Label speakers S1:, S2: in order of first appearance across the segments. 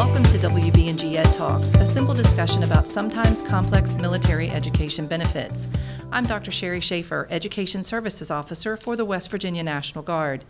S1: Welcome to WVNG Ed Talks, a simple discussion about sometimes complex military education benefits. I'm Dr. Sherry Schaefer, Education Services Officer for the West Virginia National Guard.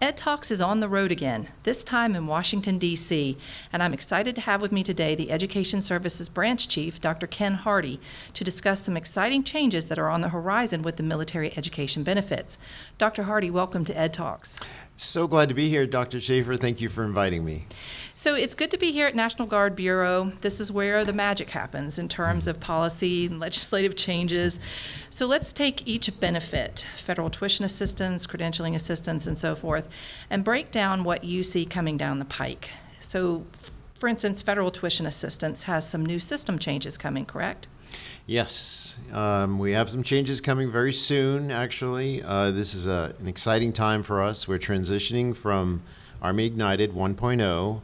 S1: Ed Talks is on the road again, this time in Washington, D.C., and I'm excited to have with me today the Education Services Branch Chief, Dr. Ken Hardy, to discuss some exciting changes that are on the horizon with the military education benefits. Dr. Hardy, welcome to Ed Talks.
S2: So glad to be here, Dr. Schaefer. Thank you for inviting me.
S1: So it's good to be here at National Guard Bureau. This is where the magic happens in terms of policy and legislative changes. So let's take each benefit federal tuition assistance, credentialing assistance, and so forth and break down what you see coming down the pike. So, for instance, federal tuition assistance has some new system changes coming, correct?
S2: Yes, um, we have some changes coming very soon, actually. Uh, this is a, an exciting time for us. We're transitioning from Army Ignited 1.0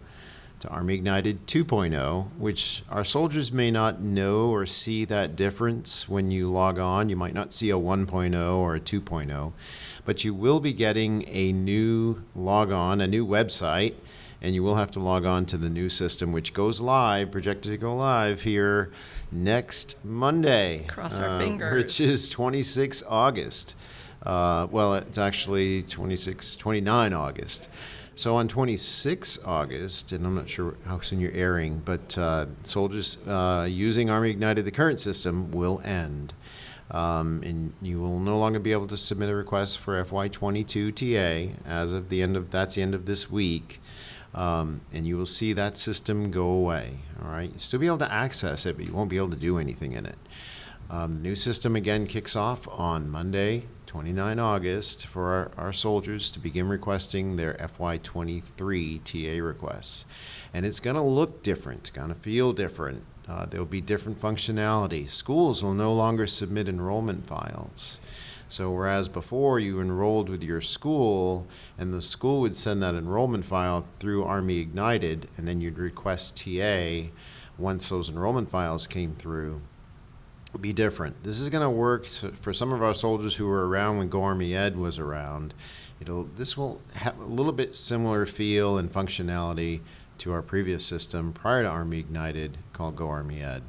S2: to Army Ignited 2.0, which our soldiers may not know or see that difference when you log on. You might not see a 1.0 or a 2.0, but you will be getting a new log on, a new website, and you will have to log on to the new system, which goes live, projected to go live here next Monday.
S1: Cross our uh, fingers.
S2: Which is 26 August. Uh, well, it's actually 26, 29 August. So on 26 August, and I'm not sure how soon you're airing, but uh, soldiers uh, using Army Ignited, the current system, will end. Um, and you will no longer be able to submit a request for FY22 TA as of the end of that's the end of this week, um, and you will see that system go away. All right, you'll still be able to access it, but you won't be able to do anything in it. Um, the new system again kicks off on Monday, 29 August for our, our soldiers to begin requesting their FY23 TA requests. And it's going to look different, it's going to feel different. Uh, there'll be different functionality. Schools will no longer submit enrollment files. So, whereas before you enrolled with your school and the school would send that enrollment file through Army Ignited, and then you'd request TA once those enrollment files came through, be different. This is going to work for some of our soldiers who were around when Go Army Ed was around. It'll this will have a little bit similar feel and functionality to our previous system prior to Army Ignited called Go Army Ed.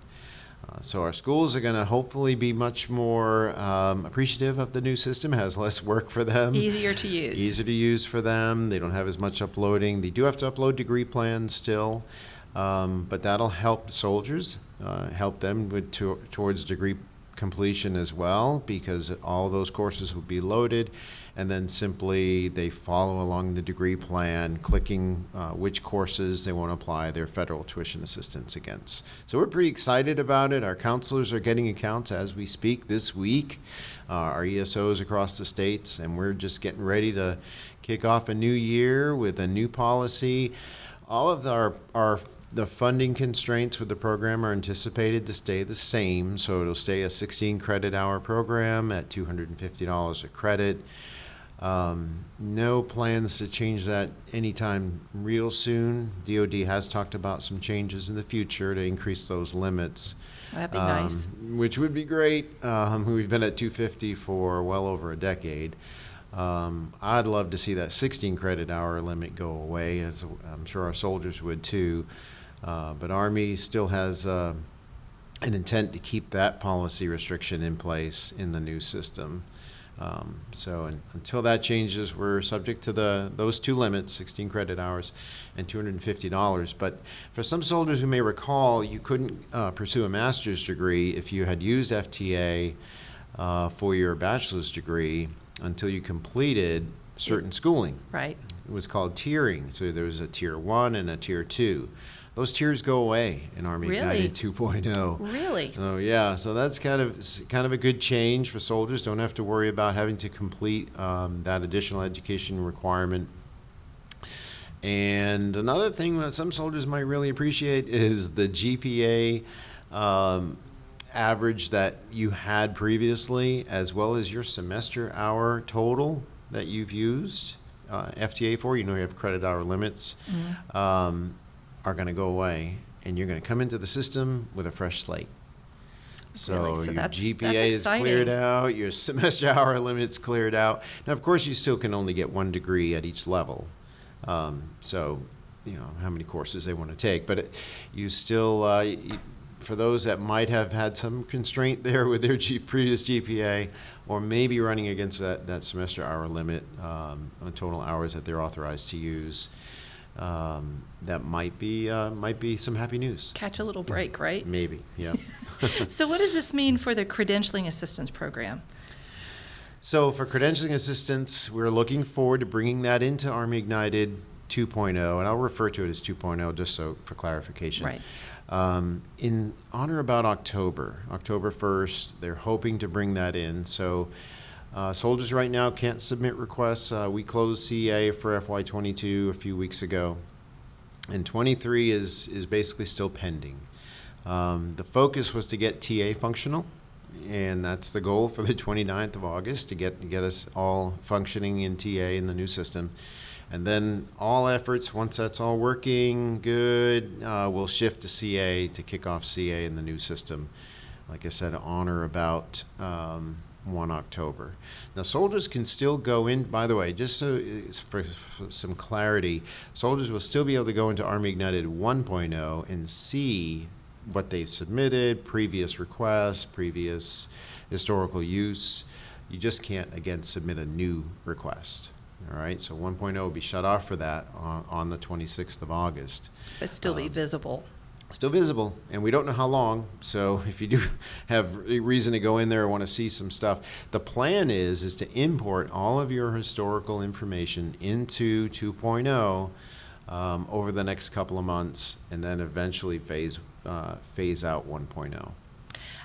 S2: Uh, so our schools are going to hopefully be much more um, appreciative of the new system. It has less work for them.
S1: Easier to use.
S2: Easier to use for them. They don't have as much uploading. They do have to upload degree plans still, um, but that'll help soldiers uh, help them with to, towards degree completion as well because all those courses will be loaded and then simply they follow along the degree plan clicking uh, which courses they want to apply their federal tuition assistance against. So we're pretty excited about it. Our counselors are getting accounts as we speak this week. Uh, our ESOs across the states and we're just getting ready to kick off a new year with a new policy. All of our, our the funding constraints with the program are anticipated to stay the same, so it'll stay a 16 credit hour program at $250 a credit. Um, no plans to change that anytime real soon. DoD has talked about some changes in the future to increase those limits.
S1: That'd be um, nice.
S2: Which would be great. Um, we've been at 250 for well over a decade. Um, I'd love to see that 16 credit hour limit go away, as I'm sure our soldiers would too. Uh, but Army still has uh, an intent to keep that policy restriction in place in the new system. Um, so in, until that changes, we're subject to the those two limits: 16 credit hours and $250. But for some soldiers who may recall, you couldn't uh, pursue a master's degree if you had used FTA uh, for your bachelor's degree until you completed certain schooling.
S1: Right.
S2: It was called tiering. So there was a tier one and a tier two those tiers go away in Army
S1: really?
S2: Ignited 2.0.
S1: Really?
S2: Oh yeah, so that's kind of kind of a good change for soldiers. Don't have to worry about having to complete um, that additional education requirement. And another thing that some soldiers might really appreciate is the GPA um, average that you had previously, as well as your semester hour total that you've used uh, FTA for. You know you have credit hour limits. Mm-hmm. Um, are going to go away, and you're going to come into the system with a fresh slate. So,
S1: really? so
S2: your GPA
S1: that's
S2: is cleared out, your semester hour limit's cleared out. Now, of course, you still can only get one degree at each level. Um, so you know, how many courses they want to take. But it, you still, uh, you, for those that might have had some constraint there with their G, previous GPA, or maybe running against that, that semester hour limit um, on total hours that they're authorized to use, um, that might be uh, might be some happy news.
S1: Catch a little break, right?
S2: Maybe, yeah.
S1: so, what does this mean for the credentialing assistance program?
S2: So, for credentialing assistance, we're looking forward to bringing that into Army Ignited 2.0, and I'll refer to it as 2.0 just so for clarification.
S1: Right.
S2: Um, in honor about October, October 1st, they're hoping to bring that in. So, uh, soldiers right now can't submit requests. Uh, we closed CA for FY22 a few weeks ago, and 23 is is basically still pending. Um, the focus was to get TA functional, and that's the goal for the 29th of August to get to get us all functioning in TA in the new system. And then all efforts, once that's all working good, uh, we'll shift to CA to kick off CA in the new system. Like I said, on or about um, 1 October. Now, soldiers can still go in, by the way, just so for, for, some clarity, soldiers will still be able to go into Army Ignited 1.0 and see what they've submitted, previous requests, previous historical use. You just can't, again, submit a new request. All right, so 1.0 will be shut off for that on, on the 26th of August.
S1: But still be
S2: Um,
S1: visible.
S2: Still visible, and we don't know how long. So if you do have reason to go in there or want to see some stuff, the plan is is to import all of your historical information into 2.0 um, over the next couple of months, and then eventually phase uh, phase out 1.0.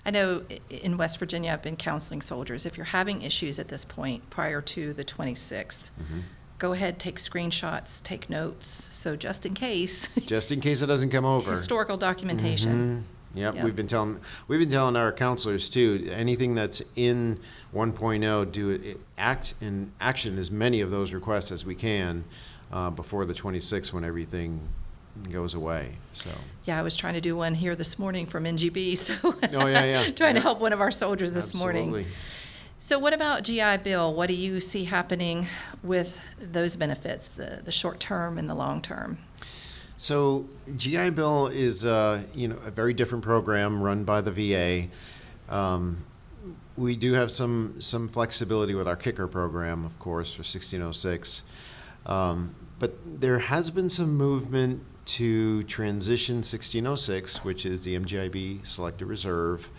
S1: I know in West Virginia, I've been counseling soldiers. If you're having issues at this point prior to the 26th,
S2: Mm-hmm.
S1: Go ahead, take screenshots, take notes. So just in case,
S2: Just in case it doesn't come over.
S1: historical documentation.
S2: Mhm. Yep,
S1: Yep.
S2: we've been telling we've been telling our counselors too. Anything that's in 1.0, do it, act in action as many of those requests as we can uh, before the 26th when everything goes away. So
S1: Yeah, I was trying to do one here this morning from NGB, so.
S2: Oh, yeah, yeah.
S1: Trying to help one of our soldiers this morning. So what about GI Bill? What do you see happening with those benefits, the, the short term and the long term?
S2: So GI Bill is uh, you know a very different program run by the VA. Um, we do have some some flexibility with our kicker program, of course, for 1606. Um, but there has been some movement to transition 1606, which is the MGIB Selected Reserve,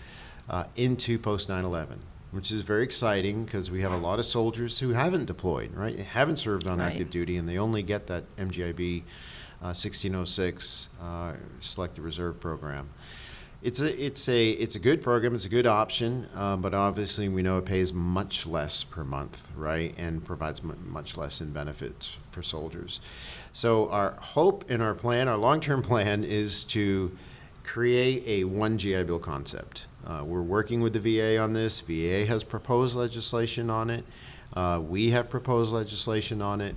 S2: uh, into post 9/11, which is very exciting because we have a lot of soldiers who haven't deployed, right, haven't served on
S1: Right.
S2: active duty, and they only get that MGIB uh, 1606 uh, Selected Reserve program. It's a it's a it's a good program. It's a good option, uh, but obviously we know it pays much less per month, right, and provides mu- much less in benefits for soldiers. So our hope and our plan, our long-term plan, is to create a one GI Bill concept. Uh, we're working with the VA on this. VA has proposed legislation on it. Uh, we have proposed legislation on it,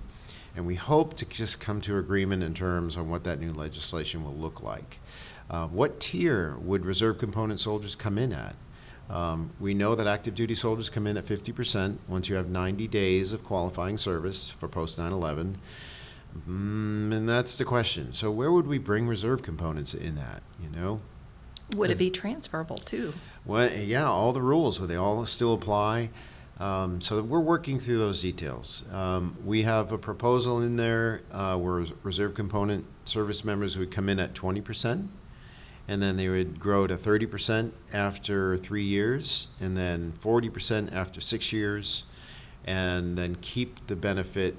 S2: and we hope to just come to agreement in terms on what that new legislation will look like. Uh, what tier would reserve component soldiers come in at? Um, we know that active duty soldiers come in at 50% once you have 90 days of qualifying service for post 9 11. Mm, and that's the question. So, where would we bring reserve components in at? You know?
S1: Would it be transferable too?
S2: Well, yeah, all the rules, would they all still apply? Um, so we're working through those details. Um, we have a proposal in there uh, where reserve component service members would come in at 20%, and then they would grow to 30% after three years, and then 40% after six years, and then keep the benefit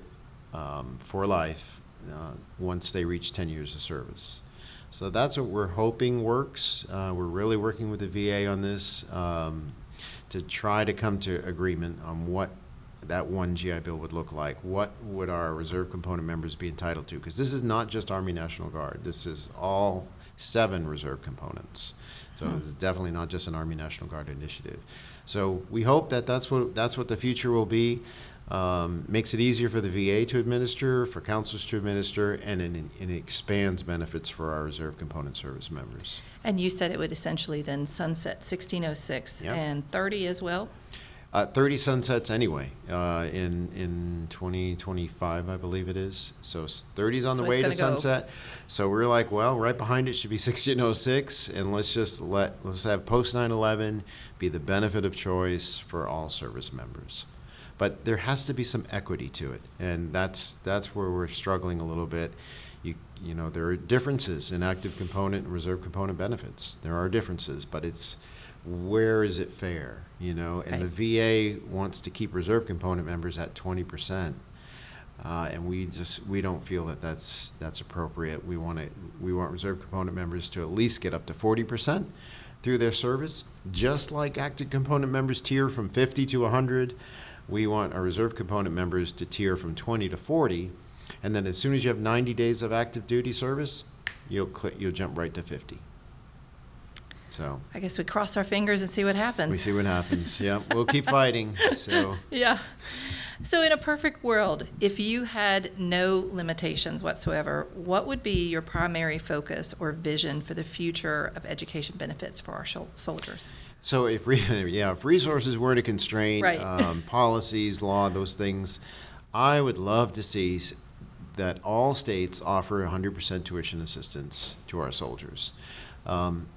S2: um, for life uh, once they reach 10 years of service. So that's what we're hoping works. Uh, we're really working with the VA on this um, to try to come to agreement on what that one GI Bill would look like. What would our reserve component members be entitled to? Because this is not just Army National Guard. This is all seven reserve components. So
S1: Hmm.
S2: it's definitely not just an Army National Guard initiative. So we hope that that's what that's what the future will be. Um, makes it easier for the VA to administer, for counselors to administer, and it, it expands benefits for our reserve component service members.
S1: And you said it would essentially then sunset 1606
S2: Yep.
S1: and 30 as well?
S2: Uh, 30 sunsets anyway uh, in in 2025, I believe it is. So s- 30's on
S1: So
S2: the way to
S1: gonna go.
S2: sunset. So we're like, well, right behind it should be 1606, and let's just let let's have post 9/11 be the benefit of choice for all service members. But there has to be some equity to it, and that's that's where we're struggling a little bit. You you know there are differences in active component and reserve component benefits. There are differences, but it's where is it fair? You know, and the VA wants to keep reserve component members at 20 percent. Uh, and we just we don't feel that that's that's appropriate. We want to we want reserve component members to at least get up to forty percent through their service, just like active component members tier from fifty to hundred. We want our reserve component members to tier from twenty to forty, and then as soon as you have ninety days of active duty service, you'll click you'll jump right to fifty. So
S1: I guess we cross our fingers and see what happens.
S2: we see what happens. Yeah, we'll keep fighting. So.
S1: Yeah. So, in a perfect world, if you had no limitations whatsoever, what would be your primary focus or vision for the future of education benefits for our shol- soldiers?
S2: So if re- yeah, if resources weren't a constraint,
S1: Right.
S2: um, policies, law, those things, I would love to see that all states offer 100% tuition assistance to our soldiers. Um,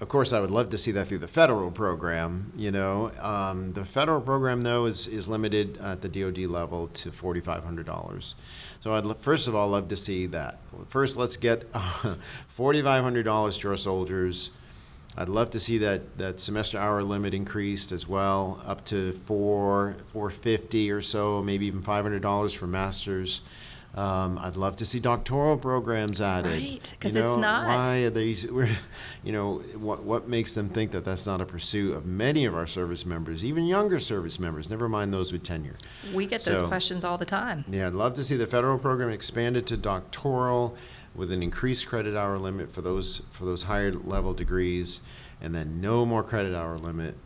S2: of course, I would love to see that through the federal program. You know, um, the federal program though is is limited at the DoD level to forty five hundred dollars. So I'd lo- first of all love to see that. First, let's get forty five hundred dollars to our soldiers. I'd love to see that, that semester hour limit increased as well, up to four, four fifty or so, maybe even five hundred dollars for masters. Um, I'd love to see doctoral programs added.
S1: Right, 'cause
S2: You
S1: it's not.
S2: Why are these? We're, you know, what what makes them think that that's not a pursuit of many of our service members, even younger service members? Never mind those with tenure.
S1: We get those
S2: So-
S1: questions all the time.
S2: Yeah, I'd love to see the federal program expanded to doctoral with an increased credit hour limit for those for those higher level degrees, and then no more credit hour limit.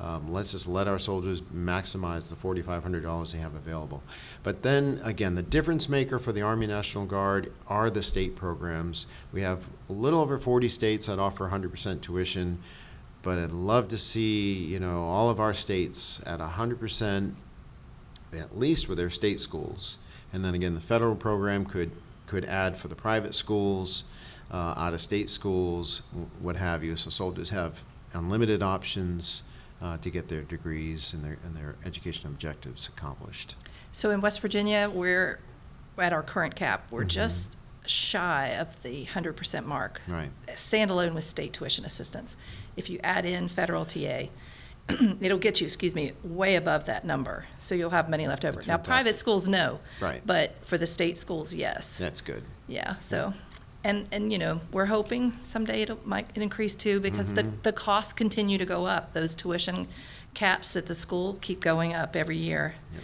S2: Um, let's just let our soldiers maximize the forty-five hundred dollars they have available. But then again, the difference maker for the Army National Guard are the state programs. We have a little over forty states that offer hundred percent tuition, but I'd love to see you know all of our states at hundred percent at least with their state schools. And then again, the federal program could, could add for the private schools, uh, out-of-state schools, what have you. So soldiers have unlimited options uh, to get their degrees and their, and their education objectives accomplished.
S1: So, in West Virginia, we're at our current cap. We're
S2: Mhm.
S1: just shy of the 100% mark.
S2: Right.
S1: Standalone with state tuition assistance. If you add in federal TA, it'll get you, excuse me, way above that number. So you'll have money left over.
S2: That's
S1: Now, private schools, no.
S2: Right.
S1: But for the state schools, yes.
S2: That's good.
S1: Yeah, so, and, and, you know, we're hoping someday it might increase too, because the,
S2: Mhm.
S1: the costs continue to go up. Those tuition caps at the school keep going up every year.
S2: Yep.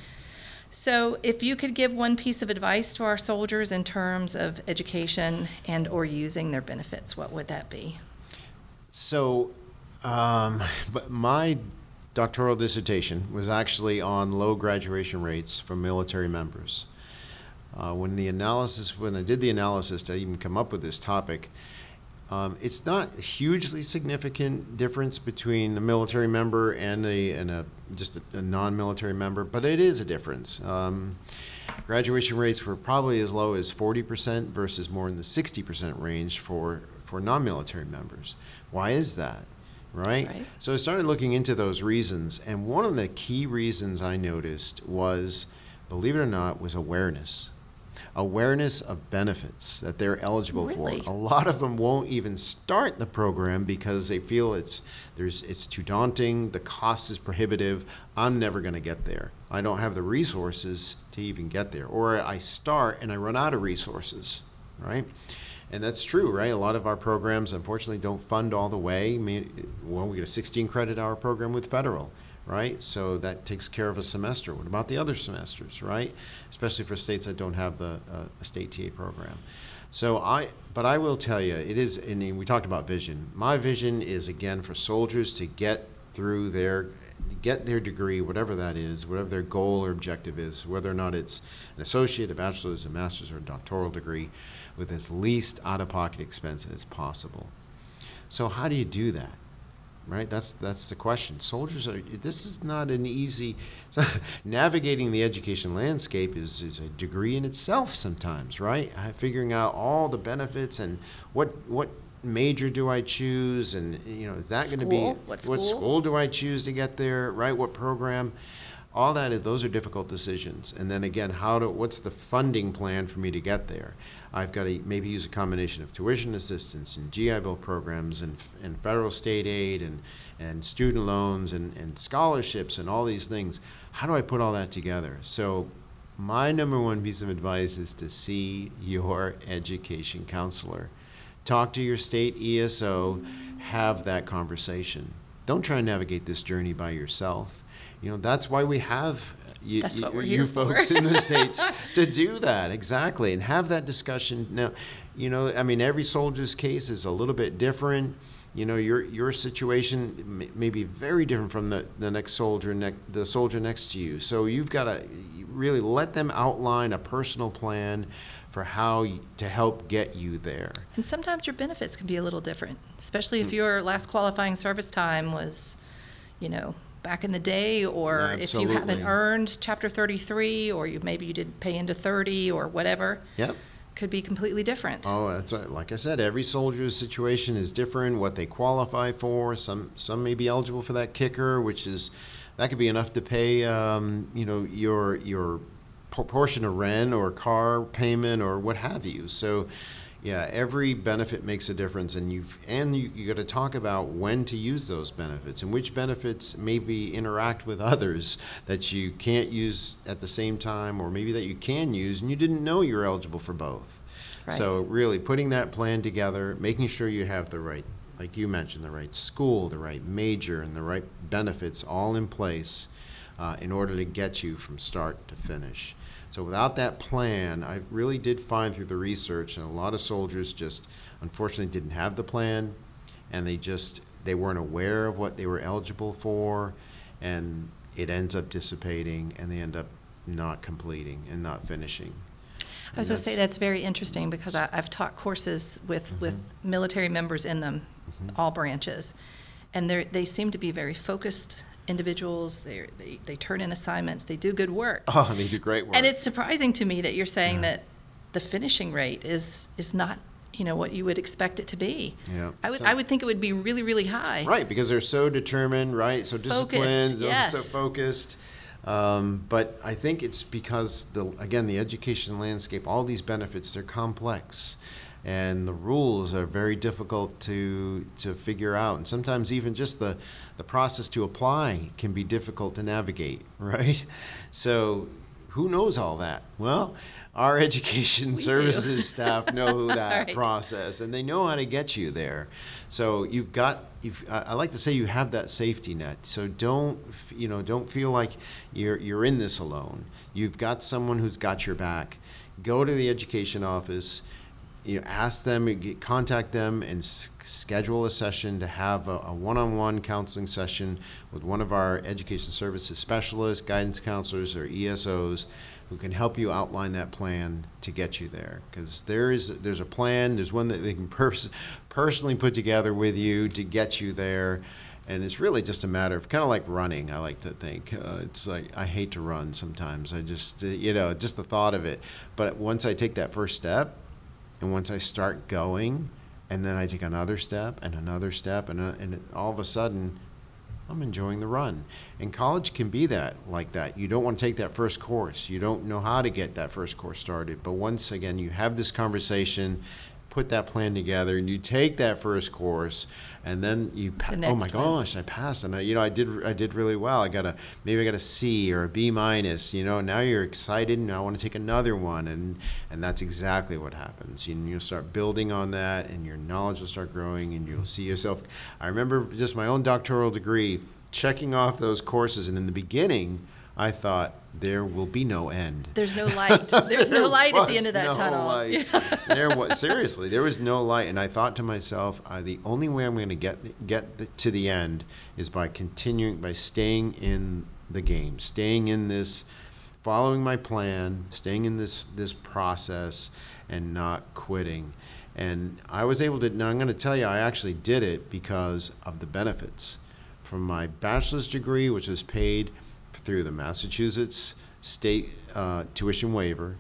S1: So if you could give one piece of advice to our soldiers in terms of education and/or using their benefits, what would that be?
S2: So, um, but my doctoral dissertation was actually on low graduation rates for military members. Uh, when the analysis, when I did the analysis to even come up with this topic, um, it's not a hugely significant difference between a military member and a and a just a, a non-military member, but it is a difference. Um, graduation rates were probably as low as 40% versus more in the 60% range for for non-military members. Why is that? Right?
S1: Right.
S2: So I started looking into those reasons, and one of the key reasons I noticed was, believe it or not, was awareness. Awareness of benefits that they're eligible
S1: Really?
S2: for. A lot of them won't even start the program because they feel it's there's it's too daunting, the cost is prohibitive. I'm never going to get there. I don't have the resources to even get there, or I start and I run out of resources, right? And that's true, right? A lot of our programs, unfortunately, don't fund all the way. I well, we get a 16 credit hour program with federal, right? So that takes care of a semester. What about the other semesters, right? Especially for states that don't have the uh, a state TA program. So I, but I will tell you, it is. And we talked about vision. My vision is again for soldiers to get through their get their degree, whatever that is, whatever their goal or objective is, whether or not it's an associate, a bachelor's, a master's, or a doctoral degree, with as least out of pocket expense as possible. So, how do you do that? right? That's that's the question. Soldiers are. This is not an easy. navigating the education landscape is is a degree in itself sometimes, right? Uh, figuring out all the benefits and what what major do I choose, and you know, is that going to be
S1: what
S2: school? what school do I choose to get there, right? What program? All that those are difficult decisions. And then again, how to what's the funding plan for me to get there? I've got to maybe use a combination of tuition assistance and GI Bill programs and, and federal state aid and, and student loans and, and scholarships and all these things. How do I put all that together? So, my number one piece of advice is to see your education counselor. Talk to your state ESO, have that conversation. Don't try and navigate this journey by yourself. You know, that's why we have you, you, you folks in the states to do that exactly and have that discussion. Now, you know, I mean, every soldier's case is a little bit different. You know, your your situation may, may be very different from the, the next soldier, ne- the soldier next to you. So you've got to really let them outline a personal plan for how to help get you there.
S1: And sometimes your benefits can be a little different, especially
S2: Mm.
S1: if your last qualifying service time was, you know, back in the day, or if you haven't earned Chapter 33, or you, maybe you didn't pay into 30, or whatever,
S2: Yep.
S1: could be completely different.
S2: Oh, that's right. Like I said, every soldier's situation is different. What they qualify for, some some may be eligible for that kicker, which is that could be enough to pay, um, you know, your your proportion of rent or car payment or what have you. So, yeah, every benefit makes a difference, and you've and you, you got to talk about when to use those benefits and which benefits maybe interact with others that you can't use at the same time, or maybe that you can use and you didn't know you're eligible for both.
S1: Right.
S2: So really putting that plan together, making sure you have the right, like you mentioned, the right school, the right major, and the right benefits all in place uh, in order to get you from start to finish. So without that plan, I really did find through the research, and a lot of soldiers just unfortunately didn't have the plan, and they just they weren't aware of what they were eligible for, and it ends up dissipating, and they end up not completing and not finishing.
S1: I was
S2: And
S1: going to say that's very interesting because I, I've taught courses with, with
S2: Mm-hmm.
S1: military members in them, all branches, and they they seem to be very focused individuals. They they they turn in assignments. They do good work.
S2: Oh, they do great work.
S1: And it's surprising to me that you're saying that the finishing rate is is not you know what you would expect it to be.
S2: Yeah.
S1: I would
S2: So-
S1: I would think it would be really really high.
S2: Right, because they're so determined, right? So disciplined, so- so
S1: yes.
S2: focused. Um, but I think it's because the again the education landscape, all these benefits, they're complex, and the rules are very difficult to to figure out. And sometimes even just the the process to apply can be difficult to navigate, right? So who knows all that? Well, our education
S1: do.
S2: services staff know that
S1: Right.
S2: process, and they know how to get you there. So you've got, you've, I I like to say you have that safety net. So don't, you know, don't feel like you're you're in this alone. You've got someone who's got your back. Go to the education office. You know, ask them, contact them, and s- schedule a session to have a, a one-on-one counseling session with one of our education services specialists, guidance counselors, or ESOs who can help you outline that plan to get you there. Because there is there's a plan. There's one that they can pers- personally put together with you to get you there. And it's really just a matter of kind of like running. I like to think uh, it's like I hate to run sometimes. I just uh, you know just the thought of it. But once I take that first step, and once I start going, and then I take another step and another step, and, uh, and all of a sudden, I'm enjoying the run. And college can be that, like that. You don't want to take that first course. You don't know how to get that first course started. But once again, you have this conversation, put that plan together, and you take that first course, and then you, pa-
S1: The
S2: oh my
S1: one.
S2: gosh, I passed, and I, you know, I did, I did really well. I got a, maybe I got a C or a B minus. You know, now you're excited, and I want to take another one, and and that's exactly what happens. You you'll start building on that, and your knowledge will start growing, and you'll see yourself. I remember just my own doctoral degree, checking off those courses, and in the beginning, I thought there will be no end.
S1: There's no light. There's no light at the end of that
S2: no
S1: tunnel.
S2: light. there was seriously there was no light, and I thought to myself, I, the only way I'm going to get get the, to the end is by continuing by staying in the game, staying in this, following my plan, staying in this this process, and not quitting. And I was able to, now I'm going to tell you, I actually did it because of the benefits. From my bachelor's degree, which was paid through the Massachusetts state uh, tuition waiver,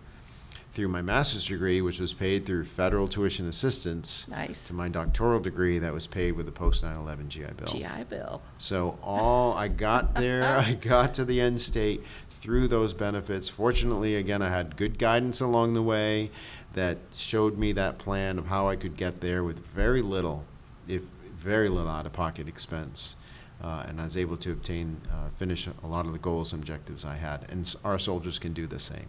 S2: through my master's degree, which was paid through federal tuition assistance,
S1: Nice.
S2: to my doctoral degree that was paid with the post 9 11 GI Bill.
S1: GI Bill.
S2: So all I got there, I got to the end state through those benefits. Fortunately, again, I had good guidance along the way that showed me that plan of how I could get there with very little, if very little out of pocket expense. Uh, and I was able to obtain, uh, finish a lot of the goals and objectives I had. And s- our soldiers can do the same.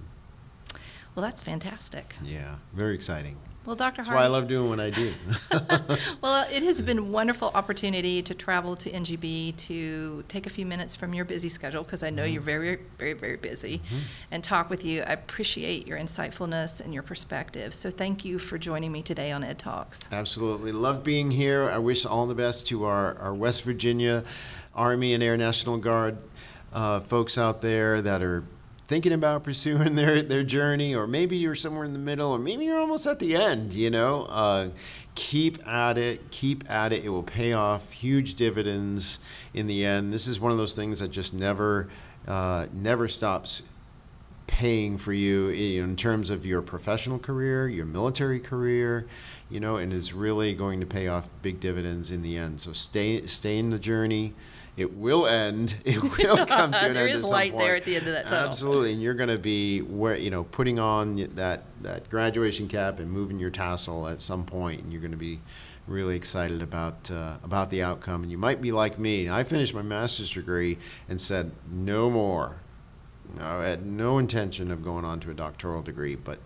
S1: Well, that's fantastic.
S2: Yeah, very exciting.
S1: Well, Dr.
S2: That's why I love doing what I do.
S1: Well, it has been a wonderful opportunity to travel to NGB to take a few minutes from your busy schedule, because I know
S2: Mm-hmm.
S1: you're very, very, very busy, and talk with you. I appreciate your insightfulness and your perspective. So thank you for joining me today on Ed Talks.
S2: Absolutely. Love being here. I wish all the best to our, our West Virginia Army and Air National Guard uh, folks out there that are thinking about pursuing their, their journey, or maybe you're somewhere in the middle, or maybe you're almost at the end, you know. Uh, keep at it. Keep at it. It will pay off huge dividends in the end. This is one of those things that just never, uh, never stops paying for you in terms of your professional career, your military career, you know, and is really going to pay off big dividends in the end. So stay stay in the journey. It will end. It will come to an
S1: There
S2: end.
S1: is
S2: at some
S1: light there
S2: point.
S1: at the end of that tunnel.
S2: Absolutely, and you're going to be where you know putting on that that graduation cap and moving your tassel at some point, and you're going to be really excited about uh, about the outcome. And you might be like me. I finished my master's degree and said no more. I had no intention of going on to a doctoral degree, but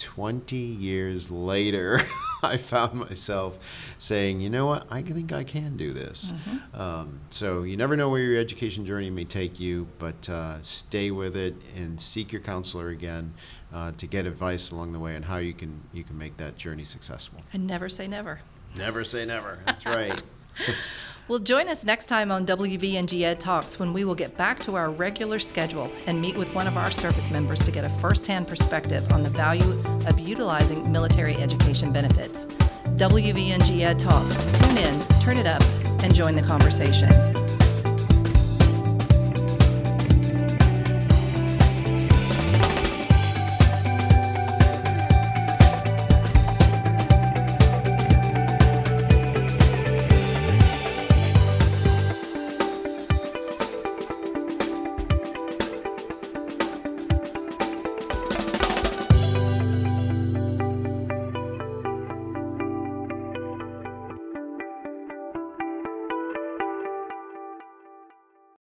S2: 20 years later, I found myself saying, you know what, I think I can do this. Um, so you never know where your education journey may take you, but uh, stay with it and seek your counselor again uh, to get advice along the way on how you can, you can make that journey successful.
S1: And never say never.
S2: Never say never. That's right.
S1: Well, join us next time on WVNG Ed Talks when we will get back to our regular schedule and meet with one of our service members to get a firsthand perspective on the value of utilizing military education benefits. WVNG Ed Talks. Tune in, turn it up, and join the conversation.